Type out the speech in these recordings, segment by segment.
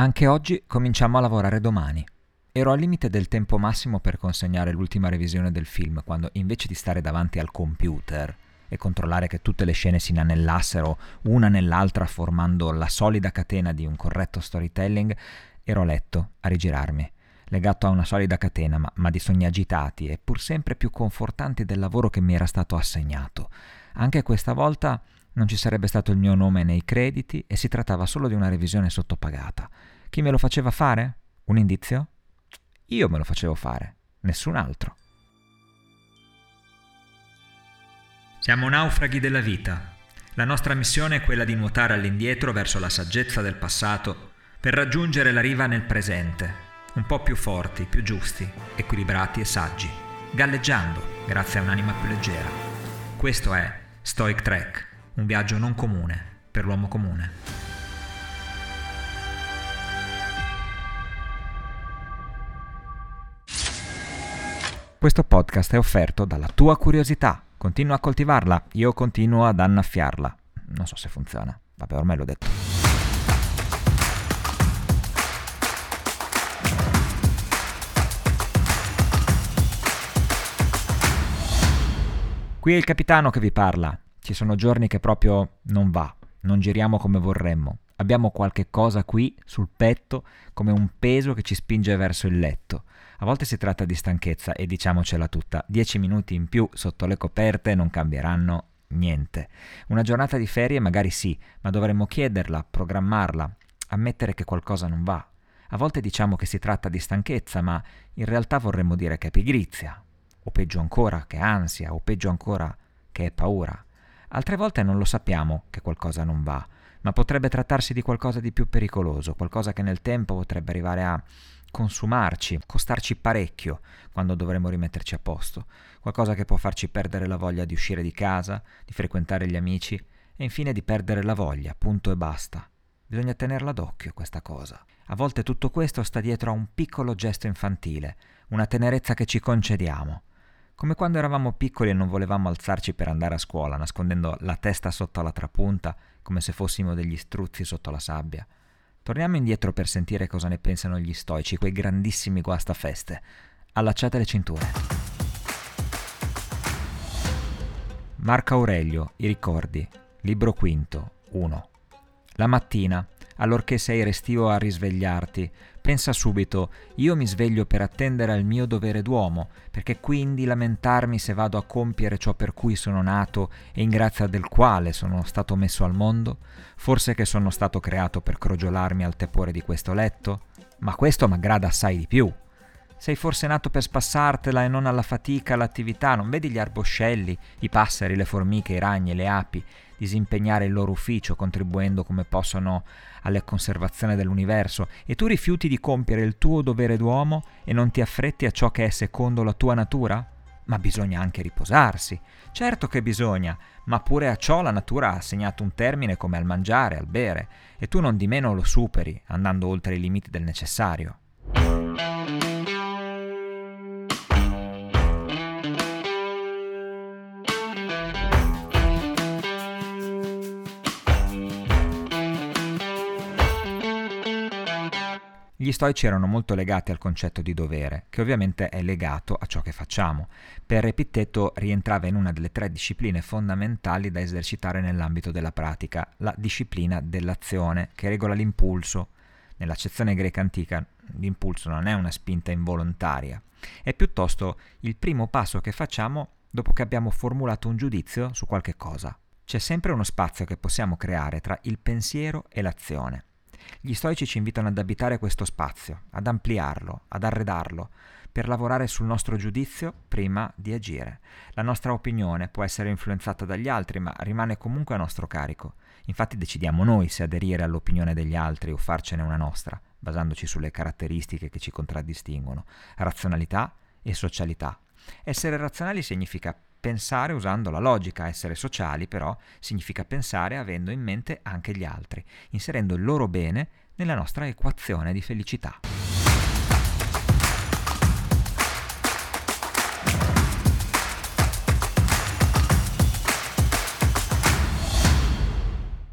Anche oggi cominciamo a lavorare domani. Ero al limite del tempo massimo per consegnare l'ultima revisione del film, quando invece di stare davanti al computer e controllare che tutte le scene si inanellassero una nell'altra formando la solida catena di un corretto storytelling, ero a letto a rigirarmi, legato a una solida catena, ma, ma di sogni agitati e pur sempre più confortanti del lavoro che mi era stato assegnato. Anche questa volta non ci sarebbe stato il mio nome nei crediti e si trattava solo di una revisione sottopagata. Chi me lo faceva fare? Un indizio? Io me lo facevo fare, nessun altro. Siamo naufraghi della vita. La nostra missione è quella di nuotare all'indietro verso la saggezza del passato per raggiungere la riva nel presente, un po' più forti, più giusti, equilibrati e saggi, galleggiando grazie a un'anima più leggera. Questo è Stoic Trek, un viaggio non comune per l'uomo comune. Questo podcast è offerto dalla tua curiosità. Continua a coltivarla, io continuo ad annaffiarla. Non so se funziona. Vabbè, ormai l'ho detto. Qui è il capitano che vi parla. Ci sono giorni che proprio non va, non giriamo come vorremmo. Abbiamo qualche cosa qui sul petto come un peso che ci spinge verso il letto. A volte si tratta di stanchezza e diciamocela tutta, 10 minuti in più sotto le coperte non cambieranno niente. Una giornata di ferie magari sì, ma dovremmo chiederla, programmarla, ammettere che qualcosa non va. A volte diciamo che si tratta di stanchezza, ma in realtà vorremmo dire che è pigrizia, o peggio ancora che è ansia, o peggio ancora che è paura. Altre volte non lo sappiamo che qualcosa non va, ma potrebbe trattarsi di qualcosa di più pericoloso, qualcosa che nel tempo potrebbe arrivare a consumarci, costarci parecchio quando dovremo rimetterci a posto, qualcosa che può farci perdere la voglia di uscire di casa, di frequentare gli amici e infine di perdere la voglia, punto e basta. Bisogna tenerla d'occhio questa cosa. A volte tutto questo sta dietro a un piccolo gesto infantile, una tenerezza che ci concediamo. Come quando eravamo piccoli e non volevamo alzarci per andare a scuola, nascondendo la testa sotto la trapunta, come se fossimo degli struzzi sotto la sabbia. Torniamo indietro per sentire cosa ne pensano gli stoici, quei grandissimi guastafeste. Allacciate le cinture. Marco Aurelio, I ricordi, libro quinto, 1. La mattina, allorché sei restio a risvegliarti, pensa subito, io mi sveglio per attendere al mio dovere d'uomo, perché quindi lamentarmi se vado a compiere ciò per cui sono nato e in grazia del quale sono stato messo al mondo? Forse che sono stato creato per crogiolarmi al tepore di questo letto? Ma questo m'aggrada assai di più. Sei forse nato per spassartela e non alla fatica, all'attività, non vedi gli arboscelli, i passeri, le formiche, i ragni, le api, disimpegnare il loro ufficio, contribuendo come possono alla conservazione dell'universo, e tu rifiuti di compiere il tuo dovere d'uomo e non ti affretti a ciò che è secondo la tua natura? Ma bisogna anche riposarsi. Certo che bisogna, ma pure a ciò la natura ha assegnato un termine come al mangiare, al bere, e tu non di meno lo superi, andando oltre i limiti del necessario. Gli stoici erano molto legati al concetto di dovere, che ovviamente è legato a ciò che facciamo. Per Epitteto rientrava in una delle tre discipline fondamentali da esercitare nell'ambito della pratica, la disciplina dell'azione, che regola l'impulso. Nell'accezione greca antica l'impulso non è una spinta involontaria, è piuttosto il primo passo che facciamo dopo che abbiamo formulato un giudizio su qualche cosa. C'è sempre uno spazio che possiamo creare tra il pensiero e l'azione. Gli stoici ci invitano ad abitare questo spazio, ad ampliarlo, ad arredarlo, per lavorare sul nostro giudizio prima di agire. La nostra opinione può essere influenzata dagli altri, ma rimane comunque a nostro carico. Infatti decidiamo noi se aderire all'opinione degli altri o farcene una nostra, basandoci sulle caratteristiche che ci contraddistinguono, razionalità e socialità. Essere razionali significa Pensare usando la logica, essere sociali però, significa pensare avendo in mente anche gli altri, inserendo il loro bene nella nostra equazione di felicità.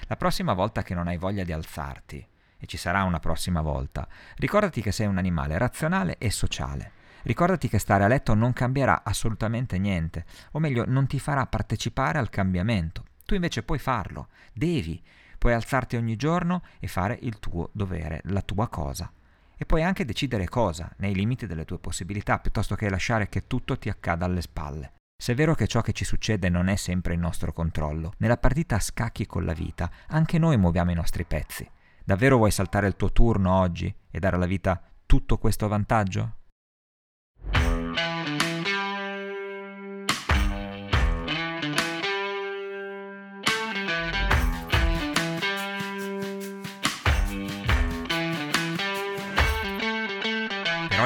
La prossima volta che non hai voglia di alzarti e ci sarà una prossima volta, ricordati che sei un animale razionale e sociale. Ricordati che stare a letto non cambierà assolutamente niente, o meglio, non ti farà partecipare al cambiamento. Tu invece puoi farlo, devi, puoi alzarti ogni giorno e fare il tuo dovere, la tua cosa. E puoi anche decidere cosa, nei limiti delle tue possibilità, piuttosto che lasciare che tutto ti accada alle spalle. Se è vero che ciò che ci succede non è sempre in nostro controllo, nella partita a scacchi con la vita, anche noi muoviamo i nostri pezzi. Davvero vuoi saltare il tuo turno oggi e dare alla vita tutto questo vantaggio?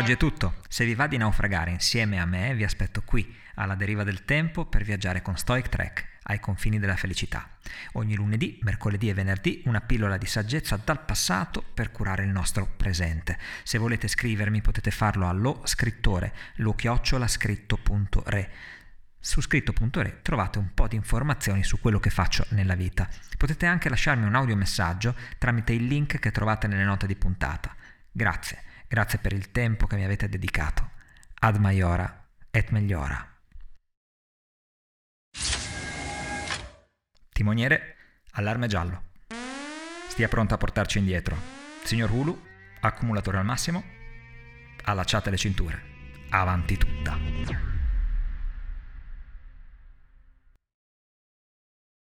Oggi è tutto. Se vi va di naufragare insieme a me, vi aspetto qui, alla deriva del tempo, per viaggiare con Stoic Trek ai confini della felicità. Ogni lunedì, mercoledì e venerdì una pillola di saggezza dal passato per curare il nostro presente. Se volete scrivermi potete farlo allo scrittore lo-scritto.re. Su scritto.re trovate un po' di informazioni su quello che faccio nella vita. Potete anche lasciarmi un audiomessaggio tramite il link che trovate nelle note di puntata. Grazie, grazie per il tempo che mi avete dedicato. Ad maiora et meliora. Timoniere, allarme giallo. Stia pronto a portarci indietro. Signor Hulu, accumulatore al massimo. Allacciate le cinture. Avanti tutta.